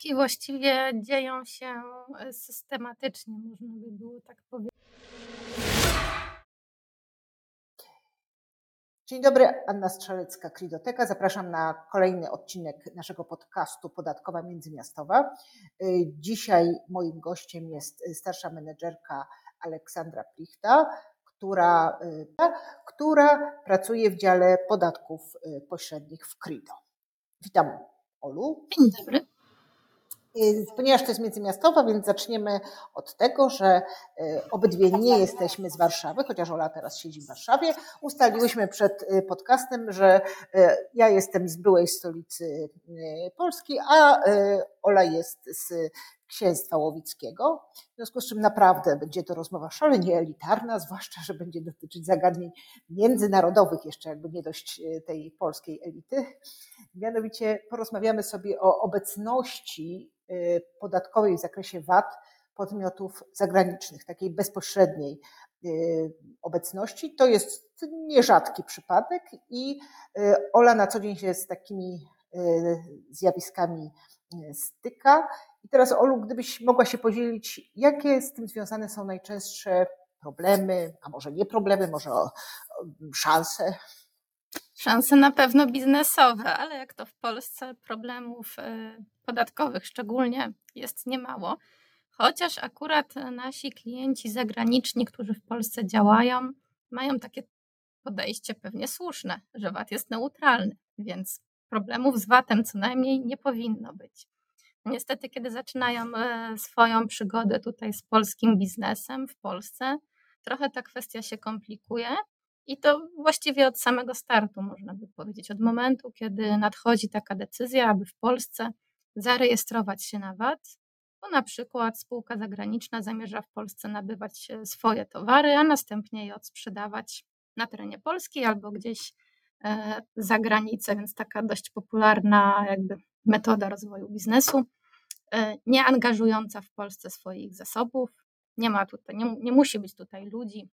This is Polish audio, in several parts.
Wyroki właściwie dzieją się e, systematycznie, można by było tak powiedzieć. Dzień dobry, Anna Strzelecka, Kridoteka. Zapraszam na kolejny odcinek naszego podcastu Podatkowa Międzymiastowa. Y, Dzisiaj moim gościem jest starsza menedżerka Aleksandra Plichta, która, która pracuje w dziale podatków pośrednich w Krido. Witam Olu. Dzień dobry. Y, Ponieważ to jest międzymiastowa, więc zaczniemy od tego, że y, obydwie nie jesteśmy z Warszawy, chociaż Ola teraz siedzi w Warszawie. Ustaliłyśmy przed y, podcastem, że ja jestem z byłej stolicy Polski, a Ola jest z księstwa łowickiego. W związku z czym naprawdę będzie to rozmowa szalenie elitarna, zwłaszcza, że będzie dotyczyć zagadnień międzynarodowych, jeszcze jakby nie dość y, tej polskiej elity. Mianowicie porozmawiamy sobie o obecności y, podatkowej w zakresie VAT podmiotów zagranicznych, takiej bezpośredniej y, obecności. To jest nierzadki przypadek i Ola na co dzień się z takimi zjawiskami styka. I teraz Olu, gdybyś mogła się podzielić, jakie z tym związane są najczęstsze problemy, a może nie problemy, może szanse? Szanse na pewno biznesowe, ale jak to w Polsce, problemów y, podatkowych szczególnie jest niemało. Chociaż akurat nasi klienci zagraniczni, którzy w Polsce działają, mają takie podejście pewnie słuszne, że VAT jest neutralny, więc problemów z VAT-em co najmniej nie powinno być. Niestety, kiedy zaczynają e, swoją przygodę tutaj z polskim biznesem w Polsce, trochę ta kwestia się komplikuje i to właściwie od samego startu, można by powiedzieć, od momentu, kiedy nadchodzi taka decyzja, aby w Polsce zarejestrować się na VAT, bo na przykład spółka zagraniczna zamierza w Polsce nabywać e, swoje towary, a następnie je odsprzedawać na terenie Polski albo gdzieś za granicę, więc taka dość popularna jakby metoda rozwoju biznesu, e, nie angażująca w Polsce swoich zasobów. Nie ma tutaj, nie, nie musi być tutaj ludzi,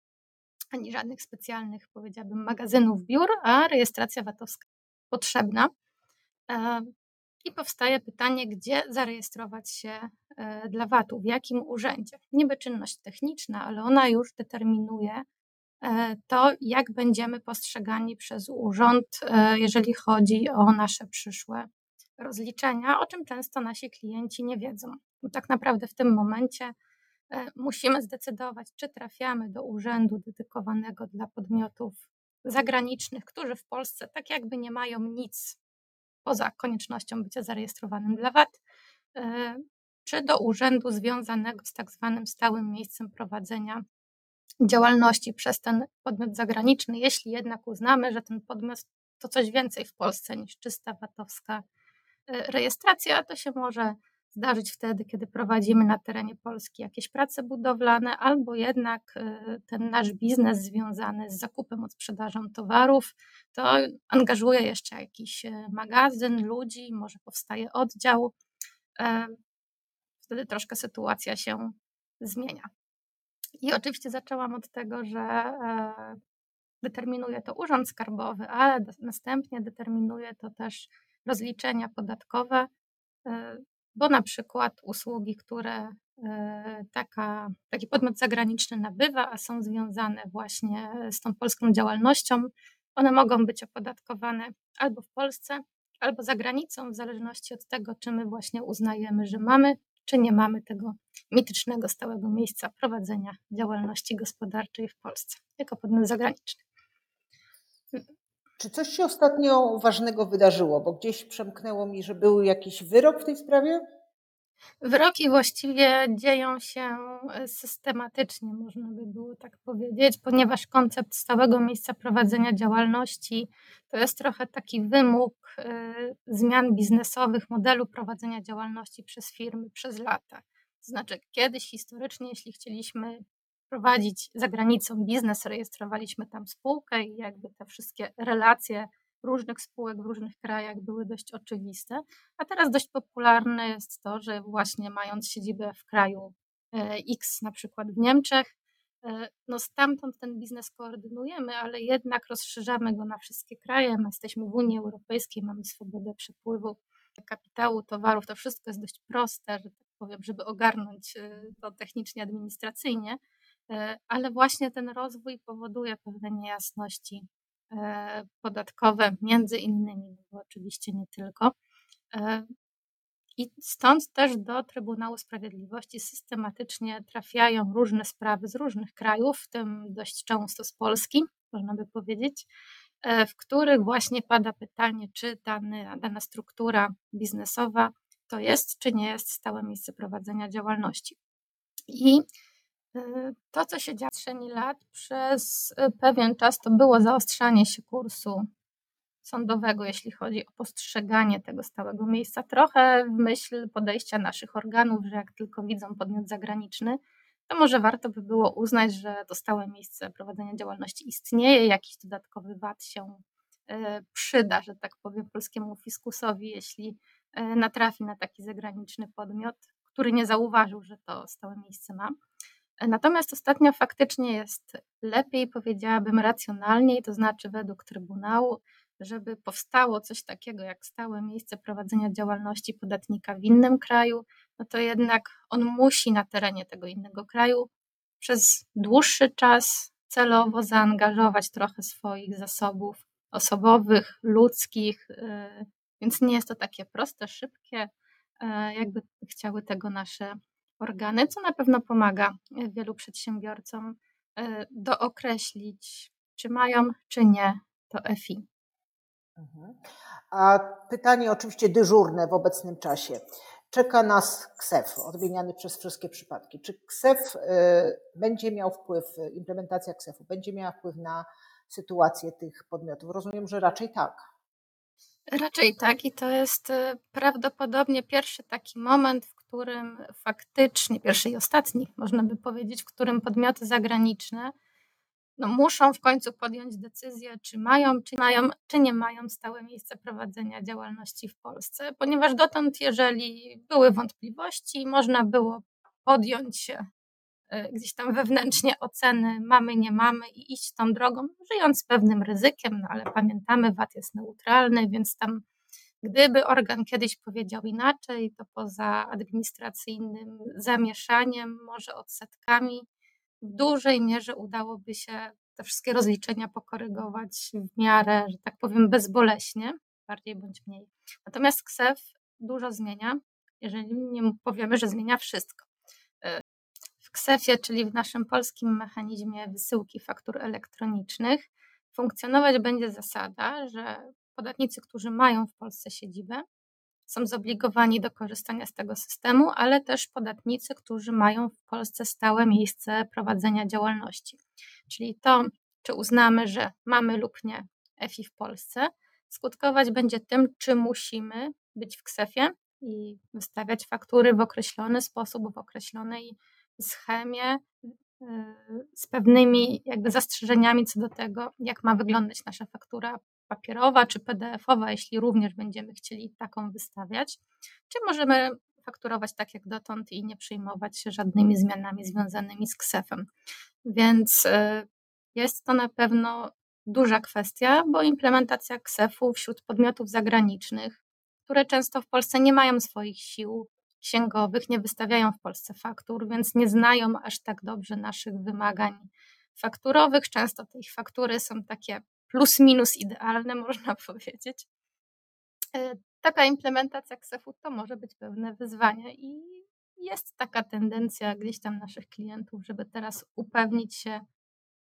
ani żadnych specjalnych, powiedziałabym, magazynów biur, a rejestracja VAT-owska potrzebna. E, I powstaje pytanie, gdzie zarejestrować się e, dla VAT-u, w jakim urzędzie. Niby czynność techniczna, ale ona już determinuje to, jak będziemy postrzegani przez urząd, jeżeli chodzi o nasze przyszłe rozliczenia, o czym często nasi klienci nie wiedzą. Bo tak naprawdę w tym momencie e, musimy zdecydować, czy trafiamy do urzędu dedykowanego dla podmiotów zagranicznych, którzy w Polsce tak jakby nie mają nic poza koniecznością bycia zarejestrowanym dla VAT, e, czy do urzędu związanego z tak zwanym stałym miejscem prowadzenia działalności przez ten podmiot zagraniczny, jeśli jednak uznamy, że ten podmiot to coś więcej w Polsce niż czysta VAT-owska E, rejestracja to się może zdarzyć wtedy, kiedy prowadzimy na terenie Polski jakieś prace budowlane, albo jednak e, ten nasz biznes związany z zakupem, od sprzedażą towarów, to angażuje jeszcze jakiś e, magazyn, ludzi, może powstaje oddział. Wtedy troszkę sytuacja się zmienia. I oczywiście zaczęłam od tego, że determinuje to Urząd Skarbowy, ale następnie determinuje to też rozliczenia podatkowe, e, bo na przykład usługi, które e, taka, taki podmiot zagraniczny nabywa, a są związane właśnie z tą polską działalnością, one mogą być opodatkowane albo w Polsce, albo za granicą, w zależności od tego, czy my właśnie uznajemy, że mamy, czy nie mamy tego mitycznego stałego miejsca prowadzenia działalności gospodarczej w Polsce, jako podmiot zagraniczny. Czy coś się ostatnio ważnego wydarzyło? Bo gdzieś przemknęło mi, że był jakiś wyrok w tej sprawie? Wyroki właściwie dzieją się e, systematycznie, można by było tak powiedzieć, ponieważ koncept stałego miejsca prowadzenia działalności to jest trochę taki wymóg e, zmian biznesowych, modelu prowadzenia działalności przez firmy przez lata. To znaczy, kiedyś historycznie, jeśli chcieliśmy prowadzić za granicą biznes, rejestrowaliśmy tam spółkę i jakby te wszystkie relacje różnych spółek w różnych krajach były dość oczywiste. A teraz dość popularne jest to, że właśnie mając siedzibę w kraju e, X, na przykład w Niemczech, e, no stamtąd ten biznes koordynujemy, ale jednak rozszerzamy go na wszystkie kraje. My jesteśmy w Unii Europejskiej, mamy swobodę przepływu kapitału, towarów, to wszystko jest dość proste, że tak powiem, żeby ogarnąć y, to technicznie, administracyjnie, ale właśnie ten rozwój powoduje pewne niejasności podatkowe, między innymi, no bo oczywiście nie tylko. I stąd też do Trybunału Sprawiedliwości systematycznie trafiają różne sprawy z różnych krajów, w tym dość często z Polski, można by powiedzieć, e, w których właśnie pada pytanie, czy dany, dana struktura biznesowa to jest, czy nie jest stałe miejsce prowadzenia działalności. I e, to, co się działo w przestrzeni lat, przez e, pewien czas to było zaostrzanie się kursu sądowego, jeśli chodzi o postrzeganie tego stałego miejsca, trochę w myśl podejścia naszych organów, że jak tylko widzą podmiot zagraniczny, to może warto by było uznać, że to stałe miejsce prowadzenia działalności istnieje, jakiś dodatkowy VAT się e, przyda, że tak powiem, polskiemu fiskusowi, jeśli e, natrafi na taki zagraniczny podmiot, który nie zauważył, że to stałe miejsce ma. Natomiast ostatnio faktycznie jest lepiej, powiedziałabym, racjonalniej, to znaczy według Trybunału żeby powstało coś takiego jak stałe miejsce prowadzenia działalności podatnika w innym kraju, no to jednak on musi na terenie tego innego kraju przez dłuższy czas celowo zaangażować trochę swoich zasobów osobowych, ludzkich, y, więc nie jest to takie proste, szybkie, y, jakby chciały tego nasze organy, co na pewno pomaga wielu przedsiębiorcom y, dookreślić, czy mają, czy nie to EFI. Mhm. A pytanie oczywiście dyżurne w obecnym czasie. Czeka nas KSEF, odmieniany przez wszystkie przypadki. Czy KSEF y, będzie miał wpływ, implementacja KSEF-u będzie miała wpływ na sytuację tych podmiotów? Rozumiem, że raczej tak. Raczej tak i to jest prawdopodobnie pierwszy taki moment, w którym faktycznie, pierwszy i ostatni, można by powiedzieć, w którym podmioty zagraniczne no, muszą w końcu podjąć decyzję, czy mają, czy mają, czy nie mają stałe miejsce prowadzenia działalności w Polsce, ponieważ dotąd, jeżeli były wątpliwości, można było podjąć się e, gdzieś tam wewnętrznie oceny mamy, nie mamy i iść tą drogą, żyjąc z pewnym ryzykiem, no ale pamiętamy, VAT jest neutralny, więc tam gdyby organ kiedyś powiedział inaczej, to poza administracyjnym zamieszaniem, może odsetkami, w dużej mierze udałoby się te wszystkie rozliczenia pokorygować w miarę, że tak powiem, bezboleśnie, bardziej bądź mniej. Natomiast KSEF dużo zmienia, jeżeli nie powiemy, że zmienia wszystko. E, w KSEF-ie, czyli w naszym polskim mechanizmie wysyłki faktur elektronicznych, funkcjonować będzie zasada, że podatnicy, którzy mają w Polsce siedzibę, są zobligowani do korzystania z tego systemu, ale też podatnicy, którzy mają w Polsce stałe miejsce prowadzenia działalności. Czyli to, czy uznamy, że mamy lub nie EFI w Polsce, skutkować będzie tym, czy musimy być w KSEF-ie i wystawiać faktury w określony sposób, w określonej schemie, y, z pewnymi jakby zastrzeżeniami co do tego, jak ma wyglądać nasza faktura papierowa czy PDF-owa, jeśli również będziemy chcieli taką wystawiać, czy możemy fakturować tak jak dotąd i nie przejmować się żadnymi zmianami związanymi z KSEF-em. Więc y, jest to na pewno duża kwestia, bo implementacja KSEF-u wśród podmiotów zagranicznych, które często w Polsce nie mają swoich sił księgowych, nie wystawiają w Polsce faktur, więc nie znają aż tak dobrze naszych wymagań fakturowych. Często te ich faktury są takie plus minus idealne, można powiedzieć. E, taka implementacja KSEF-u to może być pewne wyzwanie i jest taka tendencja gdzieś tam naszych klientów, żeby teraz upewnić się,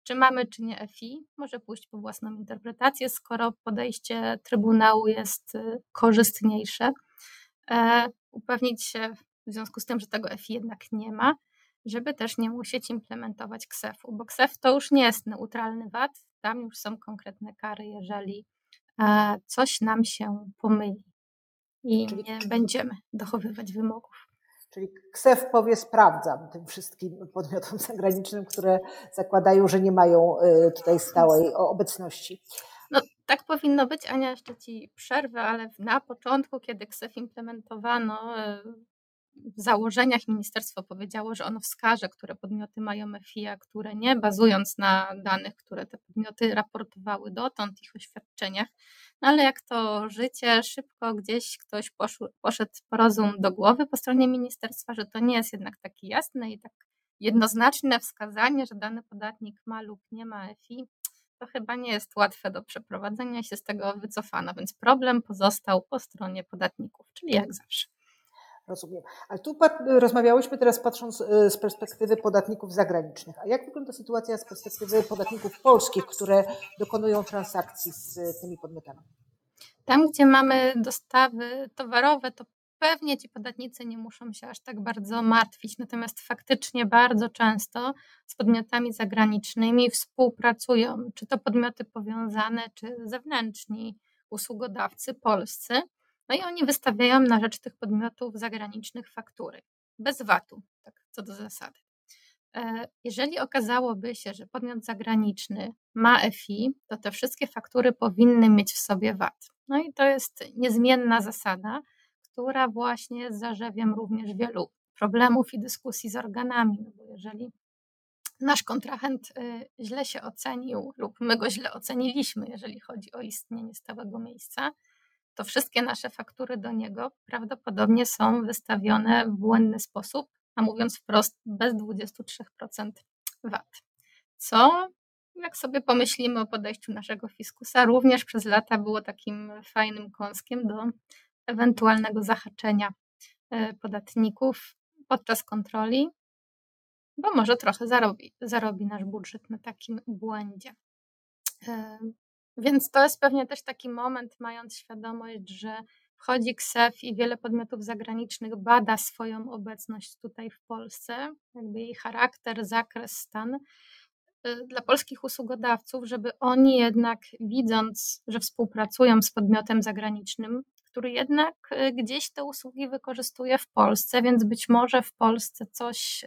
czy mamy, czy nie FI. Może pójść po własną interpretację, skoro podejście Trybunału jest y, korzystniejsze. E, upewnić się w związku z tym, że tego FI jednak nie ma, żeby też nie musieć implementować KSEF-u, bo KSEF to już nie jest neutralny VAT, tam już są konkretne kary, jeżeli e, coś nam się pomyli i Czyli... nie będziemy dochowywać wymogów. Czyli KSEF powie sprawdzam tym wszystkim podmiotom zagranicznym, które zakładają, że nie mają e, tutaj stałej obecności. No, tak powinno być. Ania, jeszcze Ci przerwę, ale na początku, kiedy KSEF implementowano, e, założeniach ministerstwo powiedziało, że ono wskaże, które podmioty mają FI, a które nie, bazując na danych, które te podmioty raportowały dotąd, ich oświadczeniach. ale jak to życie, szybko gdzieś ktoś poszł, poszedł po rozum do głowy po stronie ministerstwa, że to nie jest jednak takie jasne i tak jednoznaczne wskazanie, że dany podatnik ma lub nie ma FI, to chyba nie jest łatwe do przeprowadzenia się z tego wycofano, więc problem pozostał po stronie podatników, czyli jak zawsze. Rozumiem. Ale tu rozmawiałyśmy teraz patrząc y, z perspektywy podatników zagranicznych. A jak wygląda sytuacja z perspektywy podatników polskich, które dokonują transakcji z tymi podmiotami? Tam, gdzie mamy dostawy towarowe, to pewnie ci podatnicy nie muszą się aż tak bardzo martwić. Natomiast faktycznie bardzo często z podmiotami zagranicznymi współpracują, czy to podmioty powiązane, czy zewnętrzni usługodawcy polscy no i oni wystawiają na rzecz tych podmiotów zagranicznych faktury bez VAT-u, tak co do zasady. E, jeżeli okazałoby się, że podmiot zagraniczny ma FI, to te wszystkie faktury powinny mieć w sobie VAT. No i to jest niezmienna zasada, która właśnie jest zarzewiem również wielu problemów i dyskusji z organami, no bo jeżeli nasz kontrahent y, źle się ocenił lub my go źle oceniliśmy, jeżeli chodzi o istnienie stałego miejsca, to wszystkie nasze faktury do niego prawdopodobnie są wystawione w błędny sposób, a mówiąc wprost, bez 23% VAT. Co, jak sobie pomyślimy o podejściu naszego fiskusa, również przez lata było takim fajnym kąskiem do ewentualnego zahaczenia e, podatników podczas kontroli, bo może trochę zarobi, zarobi nasz budżet na takim błędzie. Więc to jest pewnie też taki moment, mając świadomość, że wchodzi KSEF i wiele podmiotów zagranicznych bada swoją obecność tutaj w Polsce, jakby jej charakter, zakres, stan. Y, dla polskich usługodawców, żeby oni jednak widząc, że współpracują z podmiotem zagranicznym, który jednak y, gdzieś te usługi wykorzystuje w Polsce, więc być może w Polsce coś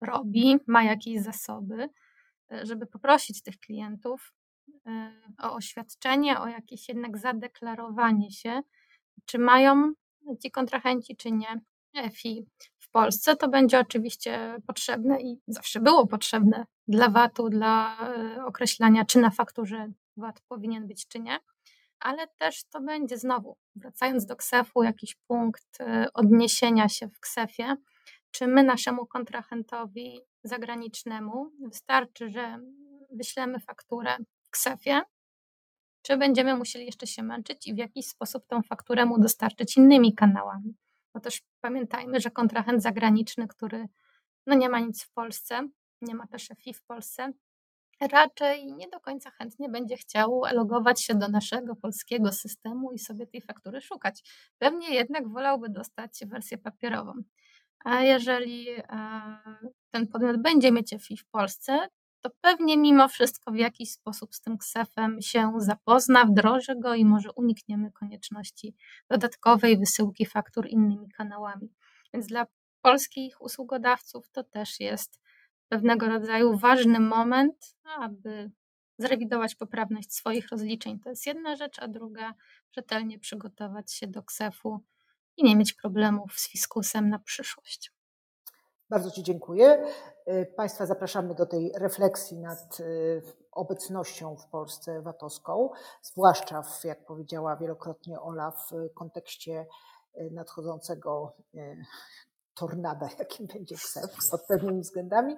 robi, ma jakieś zasoby, y, żeby poprosić tych klientów, o oświadczenie, o jakieś jednak zadeklarowanie się, czy mają ci kontrahenci, czy nie FI w Polsce. To będzie oczywiście potrzebne i zawsze było potrzebne dla VAT-u, dla e, określania, czy na fakturze VAT powinien być, czy nie. Ale też to będzie znowu, wracając do KSEF-u, jakiś punkt e, odniesienia się w KSEF-ie, czy my naszemu kontrahentowi zagranicznemu wystarczy, że wyślemy fakturę ksefie, czy będziemy musieli jeszcze się męczyć i w jakiś sposób tą fakturę mu dostarczyć innymi kanałami. Bo też pamiętajmy, że kontrahent zagraniczny, który no nie ma nic w Polsce, nie ma też FI w Polsce, raczej nie do końca chętnie będzie chciał logować się do naszego polskiego systemu i sobie tej faktury szukać. Pewnie jednak wolałby dostać wersję papierową. A jeżeli e, ten podmiot będzie mieć FI w Polsce, to pewnie mimo wszystko w jakiś sposób z tym ksefem się zapozna, wdroży go i może unikniemy konieczności dodatkowej wysyłki faktur innymi kanałami. Więc dla polskich usługodawców to też jest pewnego rodzaju ważny moment, aby zrewidować poprawność swoich rozliczeń. To jest jedna rzecz, a druga rzetelnie przygotować się do ksefu i nie mieć problemów z fiskusem na przyszłość. Bardzo Ci dziękuję. Y, państwa zapraszamy do tej refleksji nad y, obecnością w Polsce VAT-owską, zwłaszcza, w, jak powiedziała wielokrotnie Ola, w kontekście y, nadchodzącego tornada, jakim będzie KSEF pod pewnymi względami.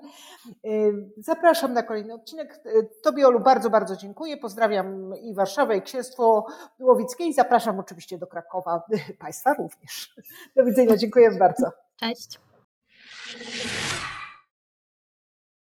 Zapraszam na kolejny odcinek. Tobie, Olu, bardzo, bardzo dziękuję. Pozdrawiam i Warszawę, i Księstwo Łowickie i zapraszam oczywiście do Krakowa, Państwa również. Do widzenia, dziękuję bardzo. Cześć. you